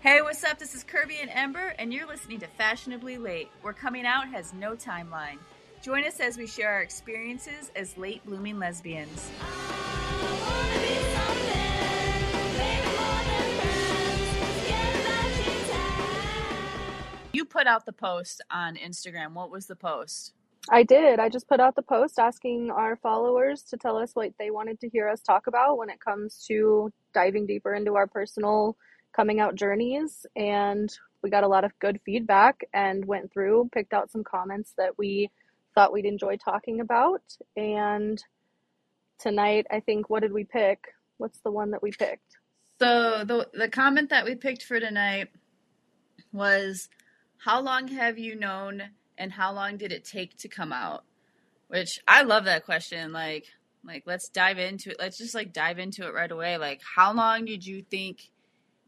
Hey, what's up? This is Kirby and Ember, and you're listening to Fashionably Late, where coming out has no timeline. Join us as we share our experiences as late blooming lesbians. You put out the post on Instagram. What was the post? I did. I just put out the post asking our followers to tell us what they wanted to hear us talk about when it comes to diving deeper into our personal coming out journeys. And we got a lot of good feedback and went through, picked out some comments that we thought we'd enjoy talking about. And tonight, I think, what did we pick? What's the one that we picked? So the the comment that we picked for tonight was how long have you known and how long did it take to come out? Which I love that question. Like, like let's dive into it. Let's just like dive into it right away. Like, how long did you think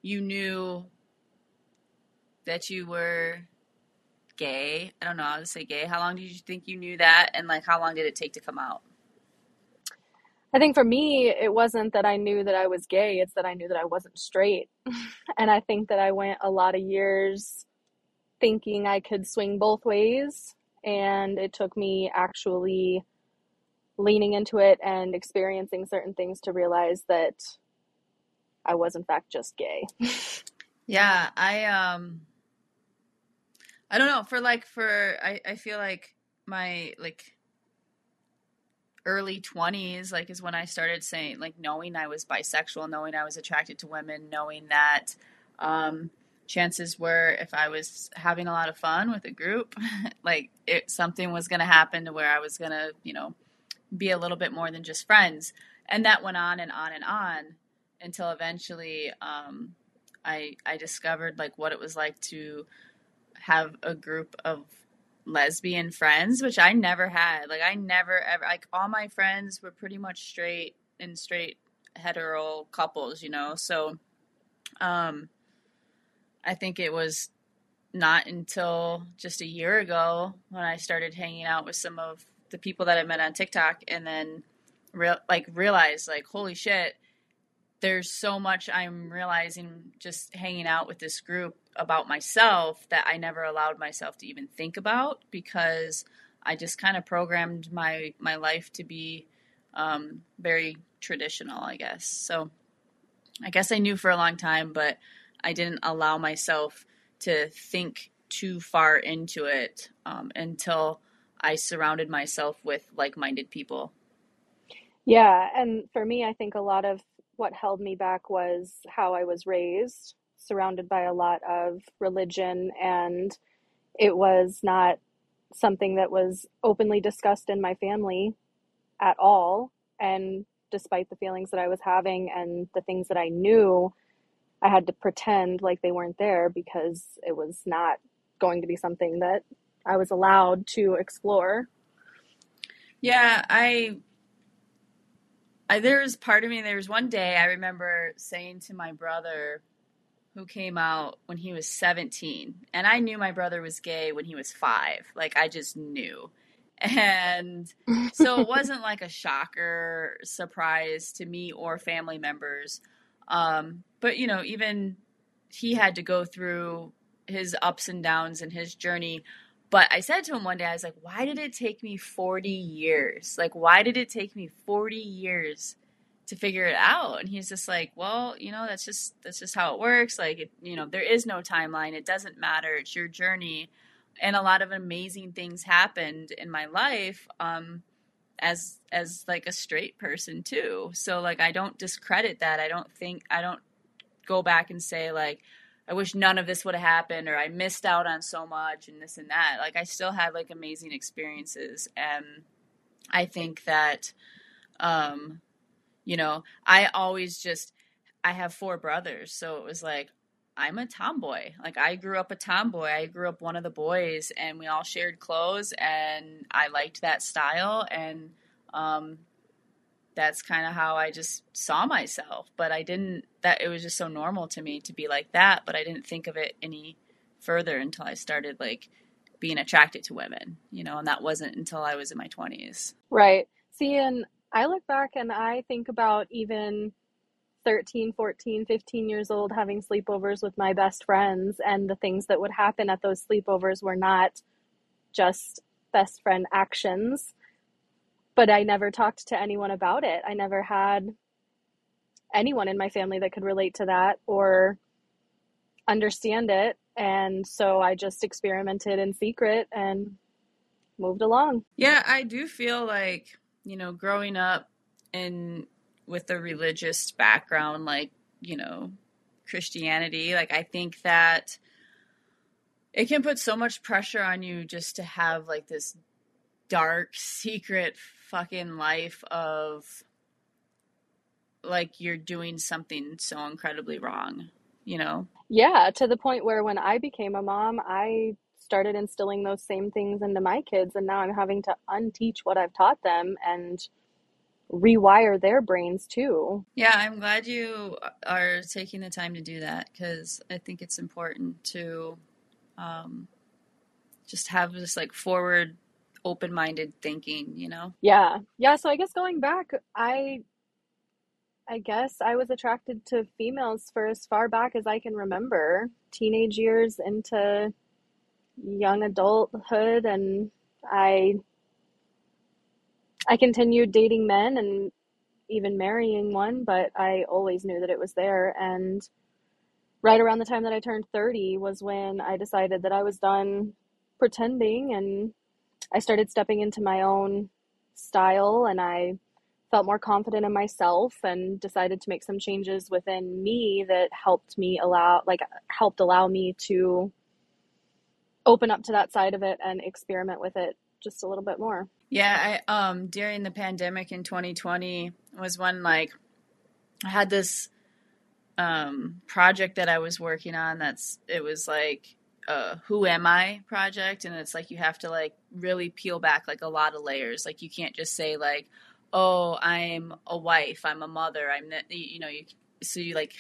you knew that you were gay? I don't know. I would say gay. How long did you think you knew that? And like, how long did it take to come out? I think for me, it wasn't that I knew that I was gay, it's that I knew that I wasn't straight. and I think that I went a lot of years thinking I could swing both ways. And it took me actually leaning into it and experiencing certain things to realize that I was in fact just gay. yeah, I um I don't know, for like for I I feel like my like early 20s like is when I started saying like knowing I was bisexual, knowing I was attracted to women, knowing that um chances were if I was having a lot of fun with a group, like it, something was going to happen to where I was going to, you know, be a little bit more than just friends. And that went on and on and on until eventually um, I I discovered like what it was like to have a group of lesbian friends, which I never had. Like I never ever like all my friends were pretty much straight and straight hetero couples, you know. So um I think it was not until just a year ago when I started hanging out with some of the people that I met on TikTok and then real like realized like holy shit there's so much I'm realizing just hanging out with this group about myself that I never allowed myself to even think about because I just kind of programmed my my life to be um, very traditional, I guess. So I guess I knew for a long time, but I didn't allow myself to think too far into it um, until I surrounded myself with like minded people. Yeah. And for me, I think a lot of what held me back was how I was raised, surrounded by a lot of religion, and it was not something that was openly discussed in my family at all. And despite the feelings that I was having and the things that I knew, I had to pretend like they weren't there because it was not going to be something that I was allowed to explore. Yeah, I I there's part of me there's one day I remember saying to my brother who came out when he was 17 and I knew my brother was gay when he was 5. Like I just knew. And so it wasn't like a shocker surprise to me or family members. Um, but you know, even he had to go through his ups and downs and his journey. But I said to him one day, I was like, why did it take me 40 years? Like, why did it take me 40 years to figure it out? And he's just like, well, you know, that's just, that's just how it works. Like, it, you know, there is no timeline. It doesn't matter. It's your journey. And a lot of amazing things happened in my life. Um, as as like a straight person too so like i don't discredit that i don't think i don't go back and say like I wish none of this would have happened or I missed out on so much and this and that. Like I still had like amazing experiences and I think that um you know, I always just I have four brothers, so it was like I'm a tomboy. Like I grew up a tomboy. I grew up one of the boys and we all shared clothes and I liked that style and um that's kind of how I just saw myself. But I didn't, that it was just so normal to me to be like that. But I didn't think of it any further until I started like being attracted to women, you know, and that wasn't until I was in my 20s. Right. See, and I look back and I think about even 13, 14, 15 years old having sleepovers with my best friends. And the things that would happen at those sleepovers were not just best friend actions. But I never talked to anyone about it. I never had anyone in my family that could relate to that or understand it. And so I just experimented in secret and moved along. Yeah, I do feel like, you know, growing up in with a religious background like, you know, Christianity, like I think that it can put so much pressure on you just to have like this dark secret fucking life of like you're doing something so incredibly wrong, you know? Yeah, to the point where when I became a mom, I started instilling those same things into my kids, and now I'm having to unteach what I've taught them and rewire their brains too. Yeah, I'm glad you are taking the time to do that because I think it's important to um, just have this like forward open-minded thinking you know yeah yeah so i guess going back i I guess I was attracted to females for as far back as I can remember. Teenage years into young adulthood and I I continued dating men and even marrying one, but I always knew that it was there and right around the time that I turned 30 was when I decided that I was done pretending and I started stepping into my own style and I felt more confident in myself and decided to make some changes within me that helped me allow like helped allow me to open up to that side of it and experiment with it just a little bit more. Yeah, I um during the pandemic in 2020 was when like I had this um project that I was working on that's it was like who am I project and it's like you have to like really peel back like a lot of layers. Like you can't just say like oh, I'm a wife, I'm a mother, I'm you know, you so you like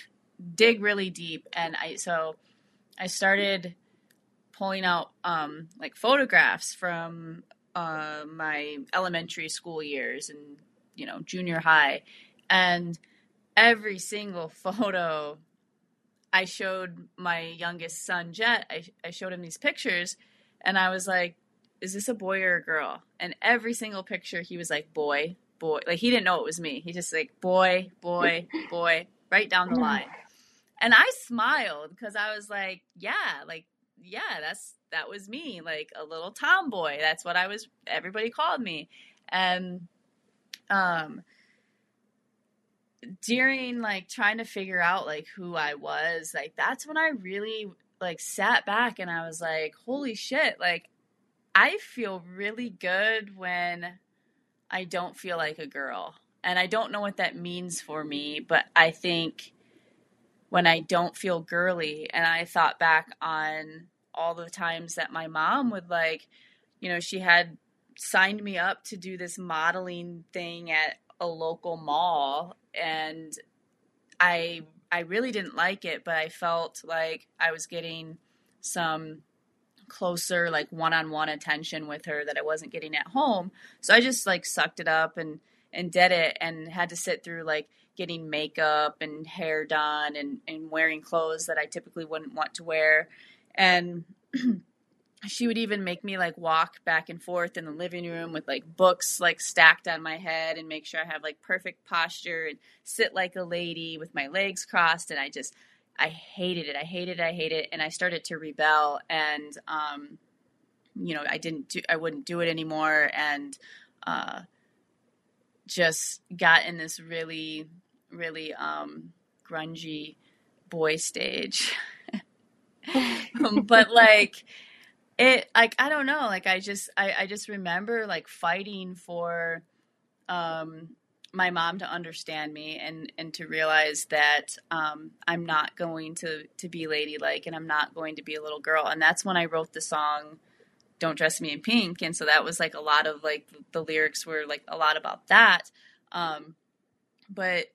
dig really deep, and I so I started pulling out um, like photographs from uh, my elementary school years and you know junior high, and every single photo I showed my youngest son Jet. I, I showed him these pictures, and I was like, "Is this a boy or a girl?" And every single picture, he was like, "Boy, boy. Like he didn't know it was me. He just like boy, boy, boy, right down the line. And I smiled because I was like, yeah, like yeah, that's that was me, like a little tomboy. That's what I was. Everybody called me, and um, during like trying to figure out like who I was, like that's when I really like sat back and I was like, holy shit, like I feel really good when I don't feel like a girl. And I don't know what that means for me, but I think when I don't feel girly, and I thought back on all the times that my mom would like, you know, she had signed me up to do this modeling thing at a local mall and I I really didn't like it, but I felt like I was getting some closer like one-on-one attention with her that I wasn't getting at home. So I just like sucked it up and and did it and had to sit through like getting makeup and hair done and and wearing clothes that I typically wouldn't want to wear and she would even make me like walk back and forth in the living room with like books like stacked on my head and make sure I have like perfect posture and sit like a lady with my legs crossed and I just I hated it. I hated it. I hated it. And I started to rebel and, um, you know, I didn't do, I wouldn't do it anymore. And, uh, just got in this really, really, um, grungy boy stage. but like, it, like, I don't know. Like, I just, I, I just remember like fighting for, um, my mom to understand me and and to realize that um, I'm not going to to be ladylike and I'm not going to be a little girl. And that's when I wrote the song "Don't Dress Me in Pink." And so that was like a lot of like the lyrics were like a lot about that. Um, but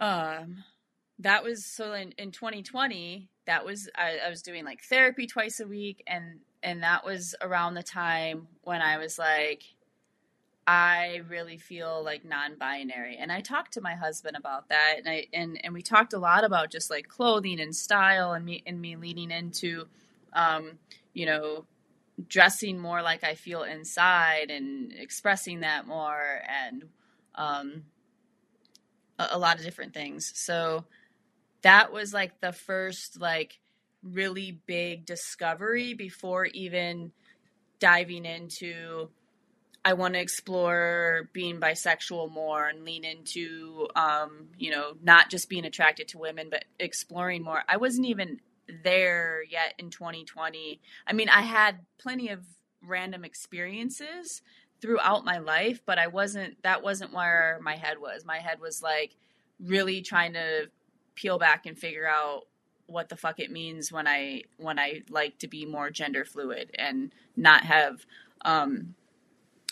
um, that was so in, in 2020 that was I, I was doing like therapy twice a week and and that was around the time when I was like I really feel like non-binary and I talked to my husband about that and I and and we talked a lot about just like clothing and style and me and me leaning into um you know dressing more like I feel inside and expressing that more and um a, a lot of different things. So that was like the first like really big discovery before even diving into I want to explore being bisexual more and lean into, um, you know, not just being attracted to women, but exploring more. I wasn't even there yet in 2020. I mean, I had plenty of random experiences throughout my life, but I wasn't, that wasn't where my head was. My head was like really trying to peel back and figure out what the fuck it means when I, when I like to be more gender fluid and not have, um,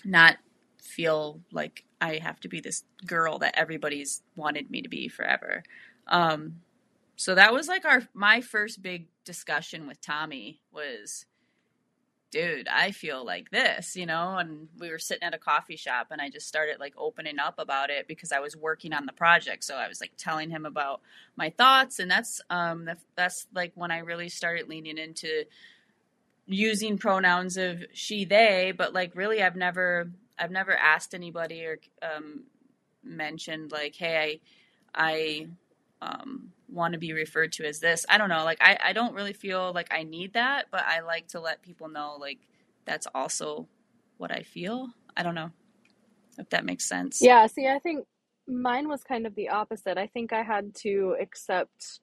not feel like I have to be this girl that everybody's wanted me to be forever. Um, so that was like our my first big discussion with Tommy was dude, I feel like this, you know, and we were sitting at a coffee shop and I just started like opening up about it because I was working on the project. So I was like telling him about my thoughts and that's um that's like when I really started leaning into using pronouns of she they but like really i've never i've never asked anybody or um, mentioned like hey i i um, want to be referred to as this i don't know like I, I don't really feel like i need that but i like to let people know like that's also what i feel i don't know if that makes sense yeah see i think mine was kind of the opposite i think i had to accept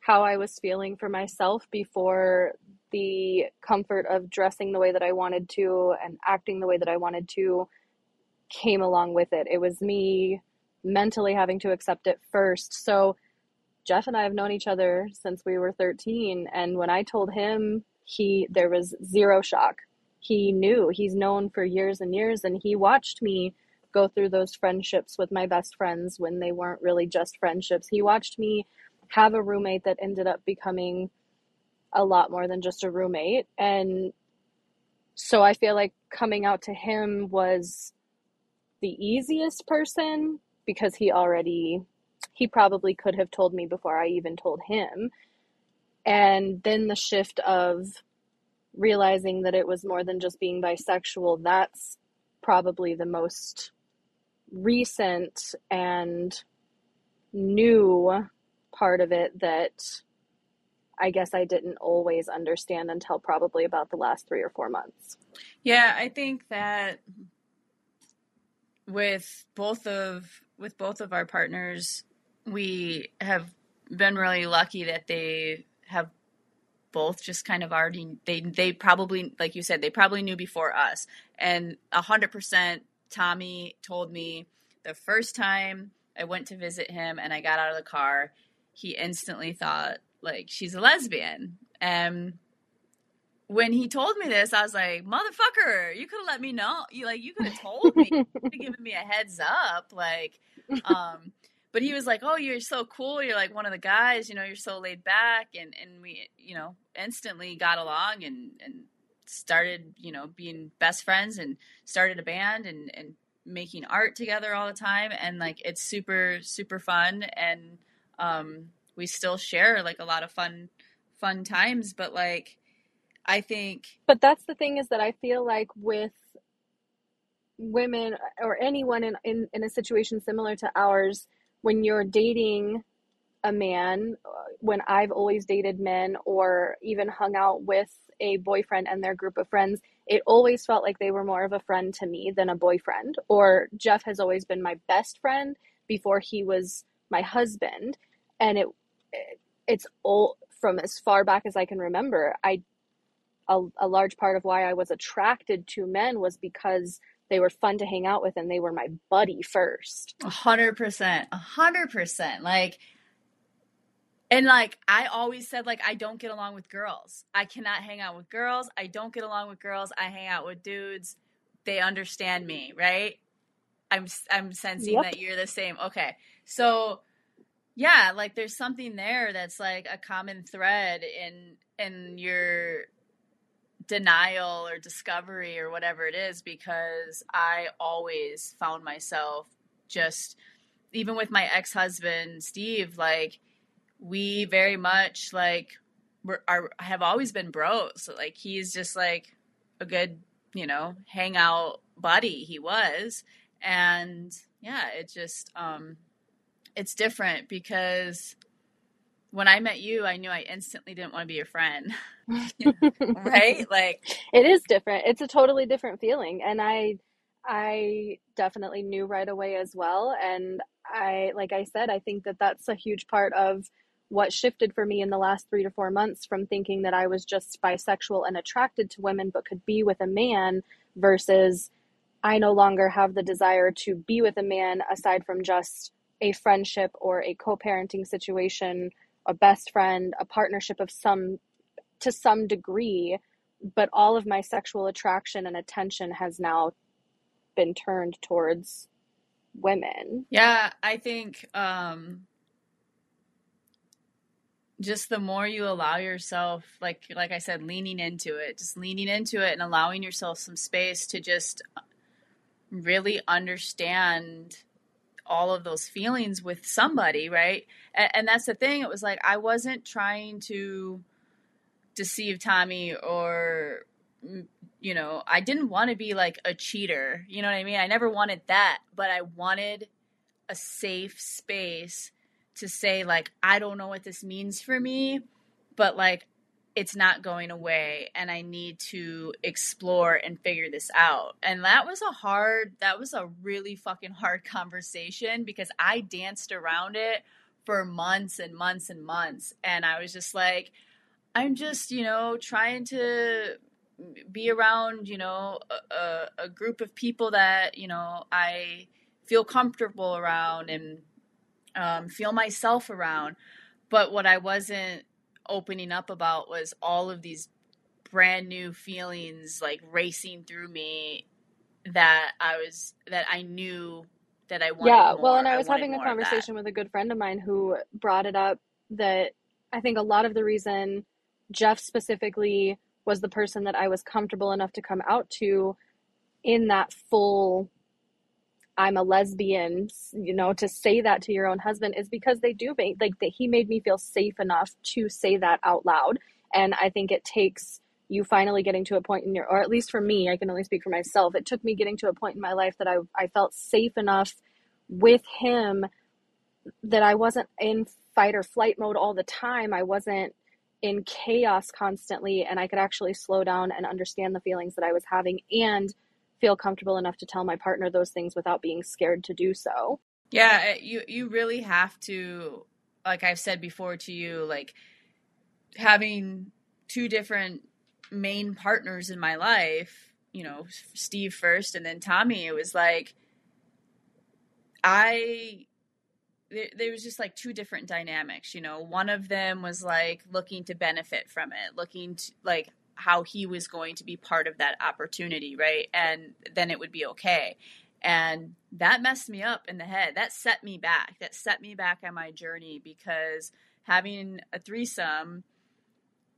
how i was feeling for myself before the comfort of dressing the way that I wanted to and acting the way that I wanted to came along with it. It was me mentally having to accept it first. So Jeff and I have known each other since we were 13 and when I told him he there was zero shock. He knew. He's known for years and years and he watched me go through those friendships with my best friends when they weren't really just friendships. He watched me have a roommate that ended up becoming a lot more than just a roommate. And so I feel like coming out to him was the easiest person because he already he probably could have told me before I even told him. And then the shift of realizing that it was more than just being bisexual, that's probably the most recent and new part of it that I guess I didn't always understand until probably about the last three or four months. Yeah, I think that with both of with both of our partners, we have been really lucky that they have both just kind of already they they probably like you said they probably knew before us and a hundred percent tommy told me the first time i went to visit him and i got out of the car he instantly thought like she's a lesbian. And when he told me this, I was like, motherfucker, you could have let me know. You like you could have told me, given me a heads up. Like, um, but he was like, Oh, you're so cool, you're like one of the guys, you know, you're so laid back. And, and we, you know, instantly got along and, and started, you know, being best friends and started a band and, and making art together all the time. And like it's super, super fun. And um we still share like a lot of fun fun times. But like i think but that's the thing is that i feel like with women or anyone in, in, in a situation similar to ours when you're dating a man uh, when i've always dated men or even hung out with a boyfriend and their group of friends it always felt like they were more of a friend to me than a boyfriend or jeff has always been my best friend before he was my husband and it it's all from as far back as I can remember. I a, a large part of why I was attracted to men was because they were fun to hang out with and they were my buddy first. A hundred percent. A hundred percent. Like and like I always said like I don't get along with girls. I cannot hang out with girls. I don't get along with girls. I hang out with dudes. They understand me, right? I'm I'm sensing yep. that you're the same. Okay. So yeah like there's something there that's like a common thread in in your denial or discovery or whatever it is because I always found myself just even with my ex-husband Steve like we very much like we're, are have always been bros. So, like he's just like a good you know hangout buddy he was. And yeah it just um it's different because when I met you, I knew I instantly didn't want to be your friend. right? Like it is different. It's a totally different feeling and I I definitely knew right away as well and I like I said, I think that that's a huge part of what shifted for me in the last 3 to 4 months from thinking that I was just bisexual and attracted to women but could be with a man versus I no longer have the desire to be with a man aside from just a friendship or a co-parenting situation a best friend, a partnership of some to some degree, but all of my sexual attraction and attention has now been turned towards women. Yeah, I think um just the more you allow yourself like like I said leaning into it, just leaning into it and allowing yourself some space to just really understand all of those feelings with somebody, right? And, and, that's the thing. It was like I wasn't trying to deceive Tommy or, mm, you know, I didn't want to be like a cheater. You know what I mean? I never wanted that, but I wanted a safe space to say, like, I don't know what this means for me, but like, it's not going away and I need to explore and figure this out. And that was a hard, that was a really fucking hard conversation because I danced around it for months and months and months. And I was just like, I'm just, you know, trying to be around, you know, a, a group of people that, you know, I feel comfortable around and um, feel myself around. But what I wasn't opening up about was all of these brand new feelings like racing through me that I was that I knew that I wanted. Yeah, more. well, and I was I having a conversation with a good friend of mine who brought it up that I think a lot of the reason Jeff specifically was the person that I was comfortable enough to come out to in that full I'm a lesbian, you know, to say that to your own husband is because they do make like that he made me feel safe enough to say that out loud. And I think it takes you finally getting to a point in your or at least for me, I can only speak for myself. It took me getting to a point in my life that I I felt safe enough with him that I wasn't in fight or flight mode all the time. I wasn't in chaos constantly and I could actually slow down and understand the feelings that I was having and feel comfortable enough to tell my partner those things without being scared to do so. Yeah, eh, you you really have to like I've said before to you like having two different main partners in my life, you know, Steve first and then Tommy, it was like I there, there was just like two different dynamics, you know. One of them was like looking to benefit from it, looking to like how he was going to be part of that opportunity, right? And then it would be okay. And that messed me up in the head. That set me back. That set me back on my journey because having a threesome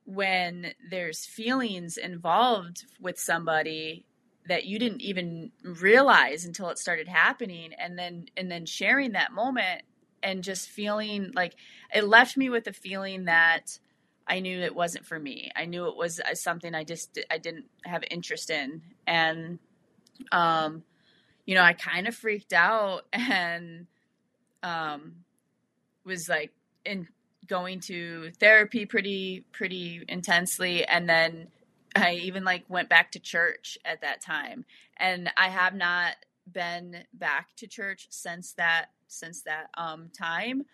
when there's feelings involved with somebody that you didn't even realize until it started happening and then and then sharing that moment and just feeling like it left me with a feeling that I knew it wasn't for me. I knew it was uh, something I just I didn't have interest in, and um, you know, I kind of freaked out and um, was like in going to therapy pretty pretty intensely, and then I even like went back to church at that time, and I have not been back to church since that since that um, time.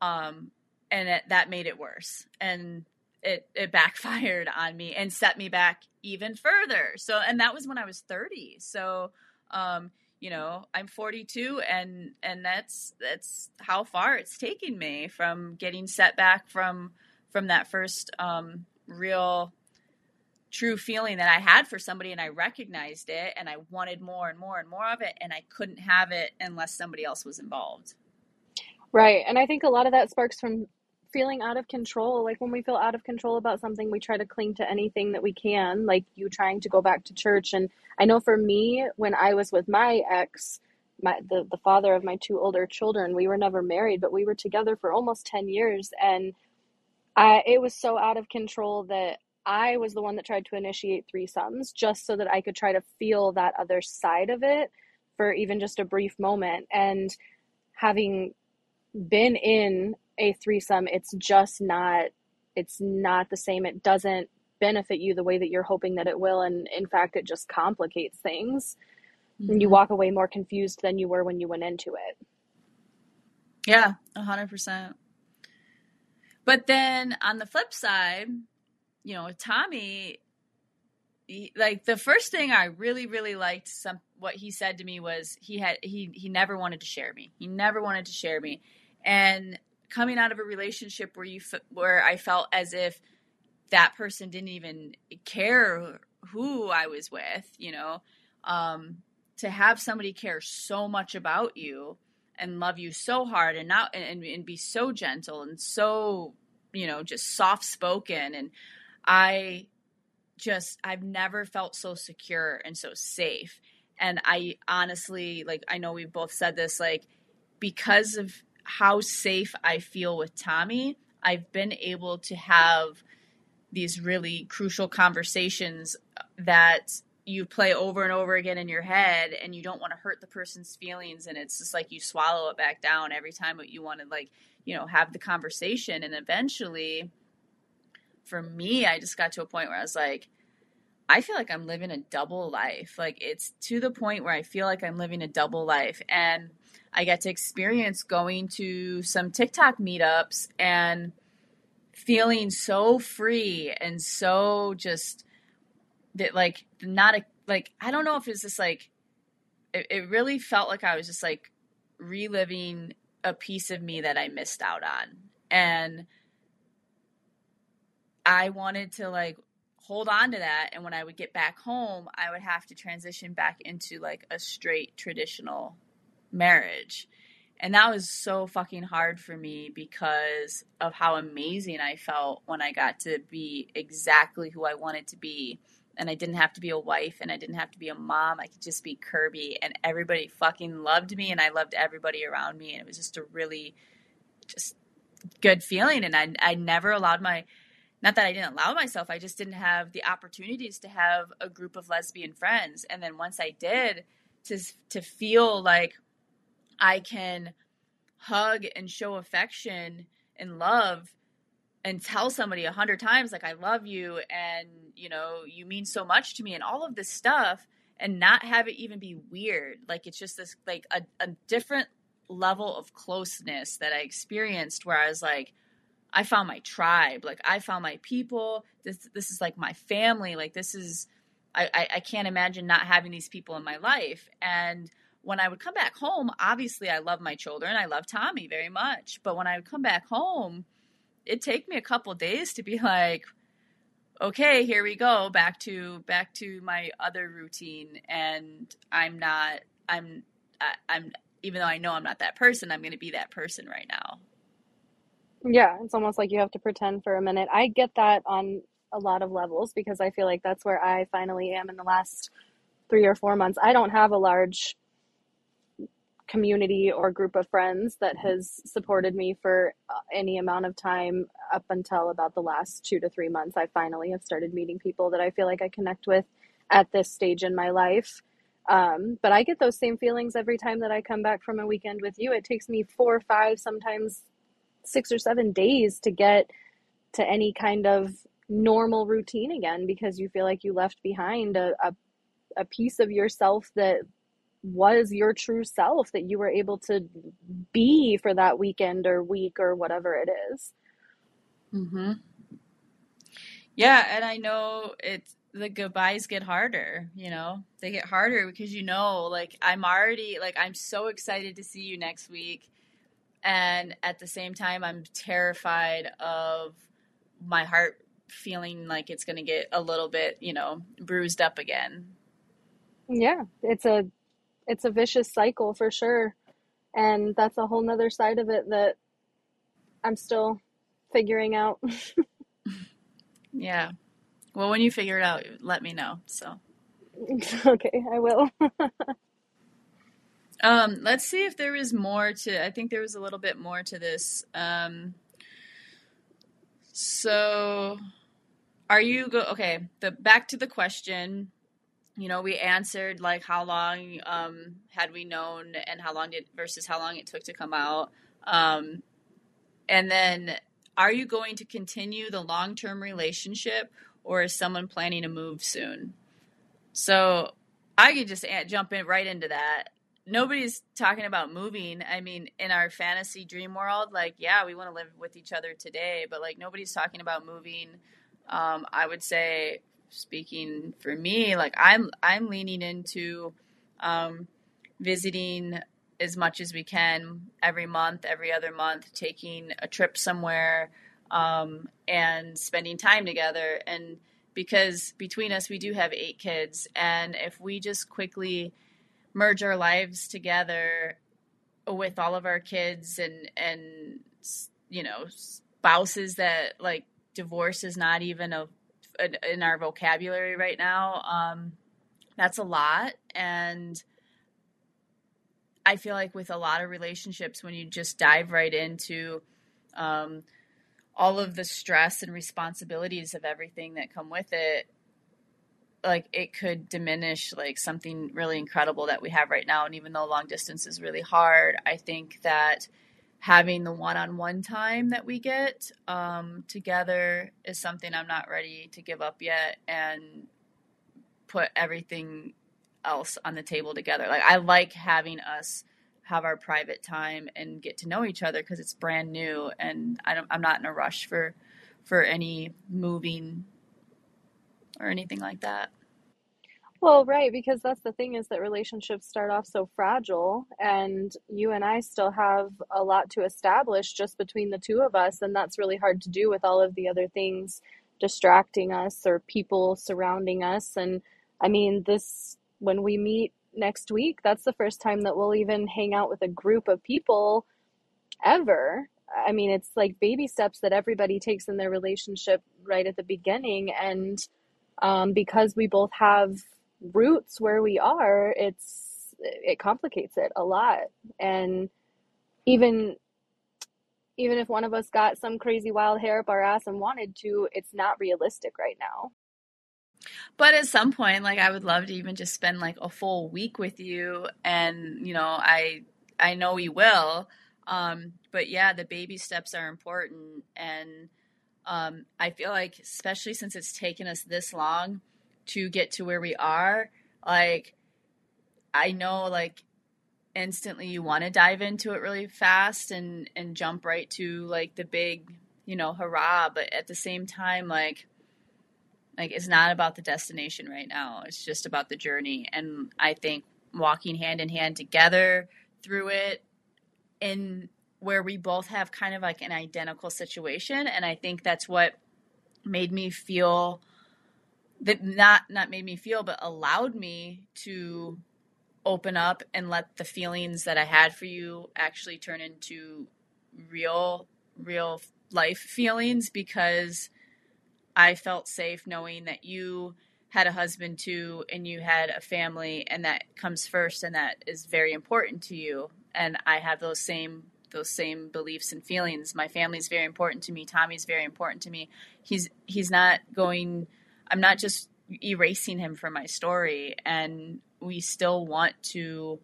Um, and it, that made it worse. And it it backfired on me and set me back even further. So and that was when i was 30 so um you know i'm 42 and and that's that's how far it's taken me from getting set back from from that first um real true feeling that i had for somebody and i recognized it and i wanted more and more and more of it and i couldn't have it unless somebody else was involved. Right. And i think a lot of that sparks from feeling out of control. Like when we feel out of control about something, we try to cling to anything that we can, like you trying to go back to church. And I know for me, when I was with my ex, my the, the father of my two older children, we were never married, but we were together for almost 10 years. And I it was so out of control that I was the one that tried to initiate three threesomes just so that I could try to feel that other side of it for even just a brief moment. And having been in a threesome, it's just not it's not the same. It doesn't benefit you the way that you're hoping that it will and in fact it just complicates things. Mm-hmm. And you walk away more confused than you were when you went into it. Yeah, 100%. But then on the flip side, you know, Tommy, like the first thing I really, really liked some what he said to me was he had he he never wanted to share me. He never wanted to share me, and coming out of a relationship where you where I felt as if that person didn't even care who I was with, you know, um, to have somebody care so much about you and love you so hard and not and, and be so gentle and so you know just soft spoken and I just I've never felt so secure and so safe. And I honestly like I know we've both said this like because of how safe I feel with Tommy, I've been able to have these really crucial conversations that you play over and over again in your head and you don't want to hurt the person's feelings and it's just like you swallow it back down every time you want to like you know have the conversation and eventually for me, I just got to a point where I was like, I feel like I'm living a double life. Like it's to the point where I feel like I'm living a double life. And I get to experience going to some TikTok meetups and feeling so free and so just that like not a like I don't know if it's just like it, it really felt like I was just like reliving a piece of me that I missed out on. And I wanted to like hold on to that and when I would get back home, I would have to transition back into like a straight traditional marriage. And that was so fucking hard for me because of how amazing I felt when I got to be exactly who I wanted to be. And I didn't have to be a wife and I didn't have to be a mom. I could just be Kirby and everybody fucking loved me and I loved everybody around me. And it was just a really just good feeling. And I, I never allowed my not that I didn't allow myself, I just didn't have the opportunities to have a group of lesbian friends. And then once I did, to to feel like I can hug and show affection and love and tell somebody a hundred times like I love you and you know you mean so much to me and all of this stuff and not have it even be weird like it's just this like a, a different level of closeness that I experienced where I was like I found my tribe. Like I found my people. This this is like my family. Like this is I, I, I can't imagine not having these people in my life. And when I would come back home, obviously I love my children. I love Tommy very much. But when I would come back home, it'd take me a couple days to be like, okay, here we go, back to back to my other routine. And I'm not I'm I, I'm even though I know I'm not that person, I'm gonna be that person right now. Yeah, it's almost like you have to pretend for a minute. I get that on a lot of levels because I feel like that's where I finally am in the last three or four months. I don't have a large community or group of friends that has supported me for uh, any amount of time up until about the last two to three months. I finally have started meeting people that I feel like I connect with at this stage in my life. Um, but I get those same feelings every time that I come back from a weekend with you. It takes me four, five, sometimes six or seven days to get to any kind of normal routine again because you feel like you left behind a, a, a piece of yourself that was your true self that you were able to be for that weekend or week or whatever it is. Mm-hmm. Yeah, and I know it's the goodbyes get harder, you know. They get harder because you know, like I'm already like I'm so excited to see you next week and at the same time i'm terrified of my heart feeling like it's going to get a little bit you know bruised up again yeah it's a it's a vicious cycle for sure and that's a whole nother side of it that i'm still figuring out. yeah. Well, when you figure it out, let me know. So. okay, I will. um, let's see if there is more to. I think there was a little bit more to this. Um, so, are you go? Okay, the back to the question. You know, we answered like how long um, had we known, and how long did versus how long it took to come out. Um, and then, are you going to continue the long term relationship, or is someone planning to move soon? So I could just jump in right into that. Nobody's talking about moving. I mean, in our fantasy dream world, like, yeah, we want to live with each other today, but like, nobody's talking about moving. Um, I would say, speaking for me, like, I'm I'm leaning into um, visiting as much as we can every month, every other month, taking a trip somewhere um, and spending time together. And because between us, we do have eight kids. And if we just quickly merge our lives together with all of our kids and, and, you know, spouses that like divorce is not even a, in our vocabulary right now, um, that's a lot. And, I feel like with a lot of relationships, when you just dive right into um, all of the stress and responsibilities of everything that come with it, like it could diminish like something really incredible that we have right now. And even though long distance is really hard, I think that having the one-on-one time that we get um, together is something I'm not ready to give up yet, and put everything else on the table together. Like I like having us have our private time and get to know each other because it's brand new and I I'm not in a rush for for any moving or anything like that. Well, right, because that's the thing is that relationships start off so fragile, and you and I still have a lot to establish just between the two of us, and that's really hard to do with all of the other things distracting us or people surrounding us. And I mean, this when we meet next week, that's the first time that we'll even hang out with a group of people ever. I mean, it's like baby steps that everybody takes in their relationship right at the beginning. And um, because we both have roots where we are, it's it complicates it a lot. And even even if one of us got some crazy wild hair up our ass and wanted to, it's not realistic right now. But at some point, like I would love to even just spend like a full week with you, and you know, I I know we will. Um, but yeah, the baby steps are important, and um, I feel like especially since it's taken us this long to get to where we are, like I know like instantly you want to dive into it really fast and and jump right to like the big you know hurrah but at the same time like like it's not about the destination right now. It's just about the journey. And I think walking hand in hand together through it in where we both have kind of like an identical situation and I think that's what made me feel that not not made me feel but allowed me to open up and let the feelings that I had for you actually turn into real real life feelings because I felt safe knowing that you had a husband too and you had a family and that comes first and that is very important to you and I have those same those same beliefs and feelings. My family is very important to me. Tommy's very important to me. He's he's not going I'm not just erasing him from my story and we still want to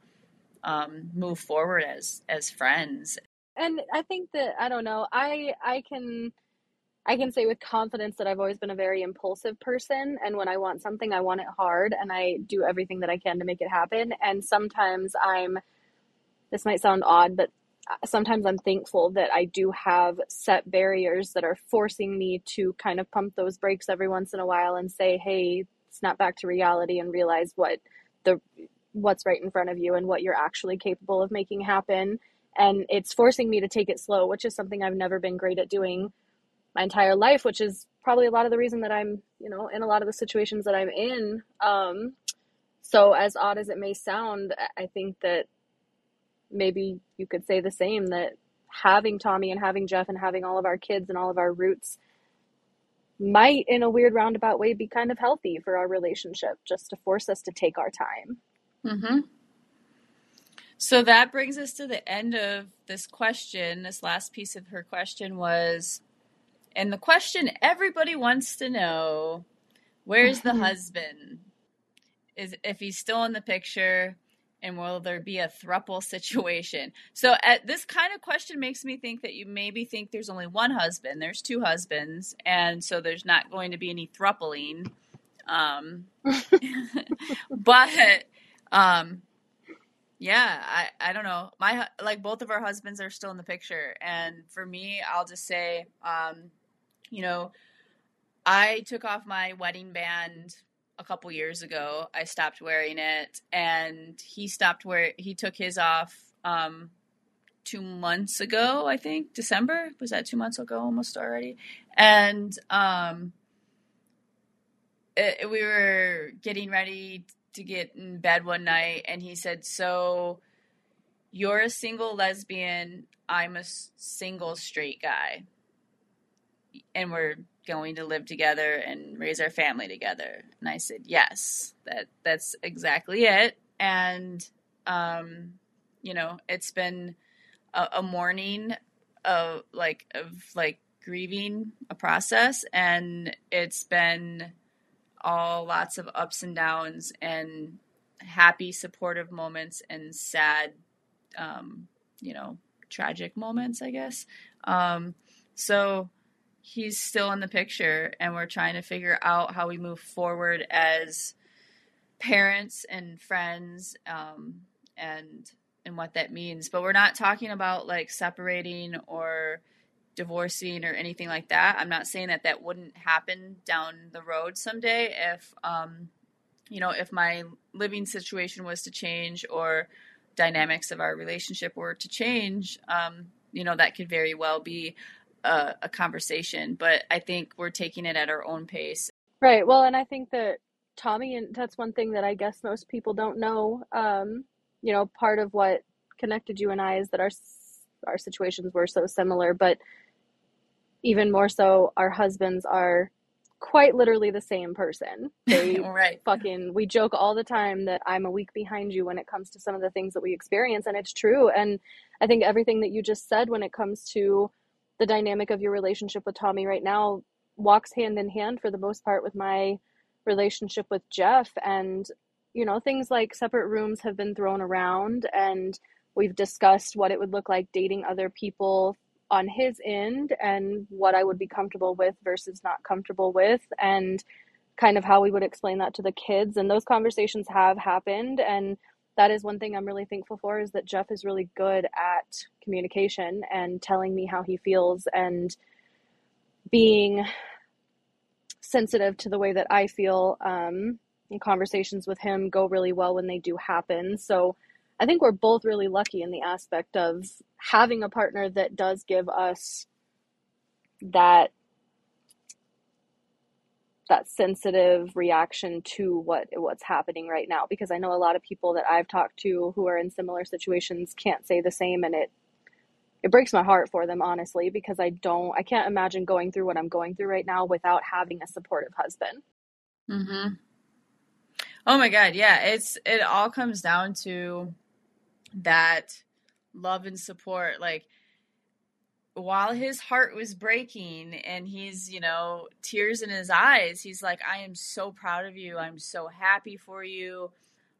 um, move forward as as friends. And I think that I don't know. I I can I can say with confidence that I've always been a very impulsive person. And when I want something, I want it hard and I do everything that I can to make it happen. And sometimes I'm, this might sound odd, but sometimes I'm thankful that I do have set barriers that are forcing me to kind of pump those brakes every once in a while and say, hey, snap back to reality and realize what the what's right in front of you and what you're actually capable of making happen and it's forcing me to take it slow which is something I've never been great at doing my entire life, which is probably a lot of the reason that I'm, you know, in a lot of the situations that I'm in. Um, so, as odd as it may sound, I think that maybe you could say the same that having Tommy and having Jeff and having all of our kids and all of our roots might, in a weird roundabout way, be kind of healthy for our relationship, just to force us to take our time. Mm-hmm. So that brings us to the end of this question. This last piece of her question was, and the question everybody wants to know where's the husband? Is if he's still in the picture, and will there be a throuple situation? So at, this kind of question makes me think that you maybe think there's only one husband. There's two husbands, and so there's not going to be any thrupling. Um, but um, yeah, I, I don't know. My like both of our husbands are still in the picture, and for me, I'll just say, um, you know, I took off my wedding band a couple years ago. I stopped wearing it, and he stopped wear. He took his off um, two months ago. I think December was that two months ago, almost already. And um, it, we were getting ready to get in bed one night, and he said, "So." You're a single lesbian. I'm a single straight guy. And we're going to live together and raise our family together? And I said, yes, that that's exactly it. And, um, you know, it's been a, a mourning of like, of like grieving a process and it's been all lots of ups and downs and happy supportive moments and sad um, you know tragic moments i guess um, so he's still in the picture and we're trying to figure out how we move forward as parents and friends um, and and what that means. But we're not talking about like separating or divorcing or anything like that. I'm not saying that that wouldn't happen down the road someday if um you know if my living situation was to change or dynamics of our relationship were to change um you know that could very well be a, a conversation, but I think we're taking it at our own pace. Right. Well, and I think that Tommy, and that's one thing that I guess most people don't know. Um, you know, part of what connected you and I is that our our situations were so similar, but even more so, our husbands are quite literally the same person. They right. fucking we joke all the time that I'm a week behind you when it comes to some of the things that we experience and it's true and I think everything that you just said when it comes to the dynamic of your relationship with Tommy right now walks hand in hand for the most part with my relationship with Jeff. And you know things like separate rooms have been thrown around and we've discussed what it would look like dating other people on his end and what I would be comfortable with versus not comfortable with and kind of how we would explain that to the kids. And those conversations have happened and that is one thing I'm really thankful for is that Jeff is really good at communication and telling me how he feels and being sensitive to the way that I feel. Um, conversations with him go really well when they do happen. So I think we're both really lucky in the aspect of having a partner that does give us that that sensitive reaction to what what's happening right now because I know a lot of people that I've talked to who are in similar situations can't say the same and it it breaks my heart for them honestly because I don't I can't imagine going through what I'm going through right now without having a supportive husband. Mhm. Oh my god, yeah, it's it all comes down to that love and support like while his heart was breaking and he's, you know, tears in his eyes, he's like, I am so proud of you. I'm so happy for you.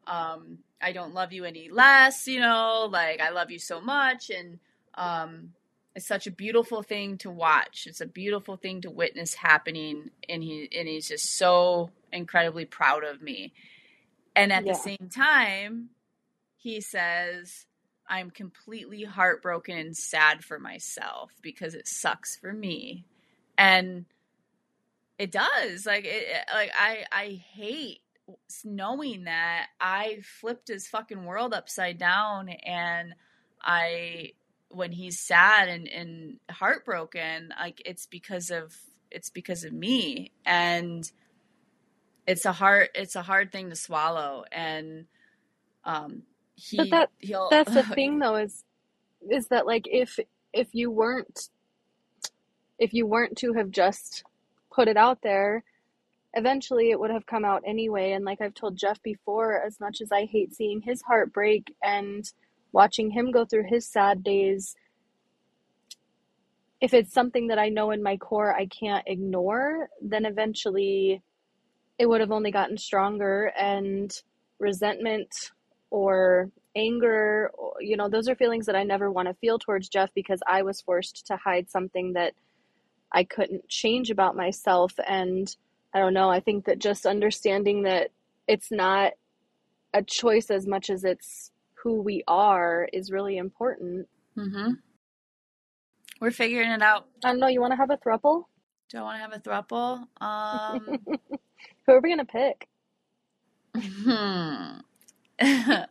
Um, I don't love you any less, you know, like I love you so much. And um, it's such a beautiful thing to watch. It's a beautiful thing to witness happening. And he, and he's just so incredibly proud of me. And at yeah. the same time, he says, I'm completely heartbroken and sad for myself because it sucks for me. And it does. Like it like I I hate knowing that I flipped his fucking world upside down and I when he's sad and, and heartbroken, like it's because of it's because of me. And it's a hard it's a hard thing to swallow and um he but that he'll, that's the thing though is is that like if if you weren't if you weren't to have just put it out there, eventually it would have come out anyway. And like I've told Jeff before, as much as I hate seeing his heart break and watching him go through his sad days, if it's something that I know in my core I can't ignore, then eventually it would have only gotten stronger and resentment or anger, you know, those are feelings that I never want to feel towards Jeff because I was forced to hide something that I couldn't change about myself. And I don't know, I think that just understanding that it's not a choice as much as it's who we are is really important. Mm-hmm. We're figuring it out. I don't know, you want to have a throuple? Do I want to have a throuple? Um, Who are we going to pick? hmm.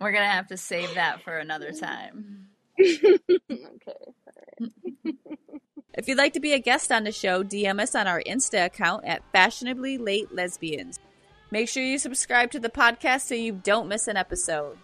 We're going to have to save that for another time. okay. Alright. If you'd like to be a guest on the show, DM us on our Insta account at Fashionably Late Lesbians. Make sure you subscribe to the podcast so you don't miss an episode.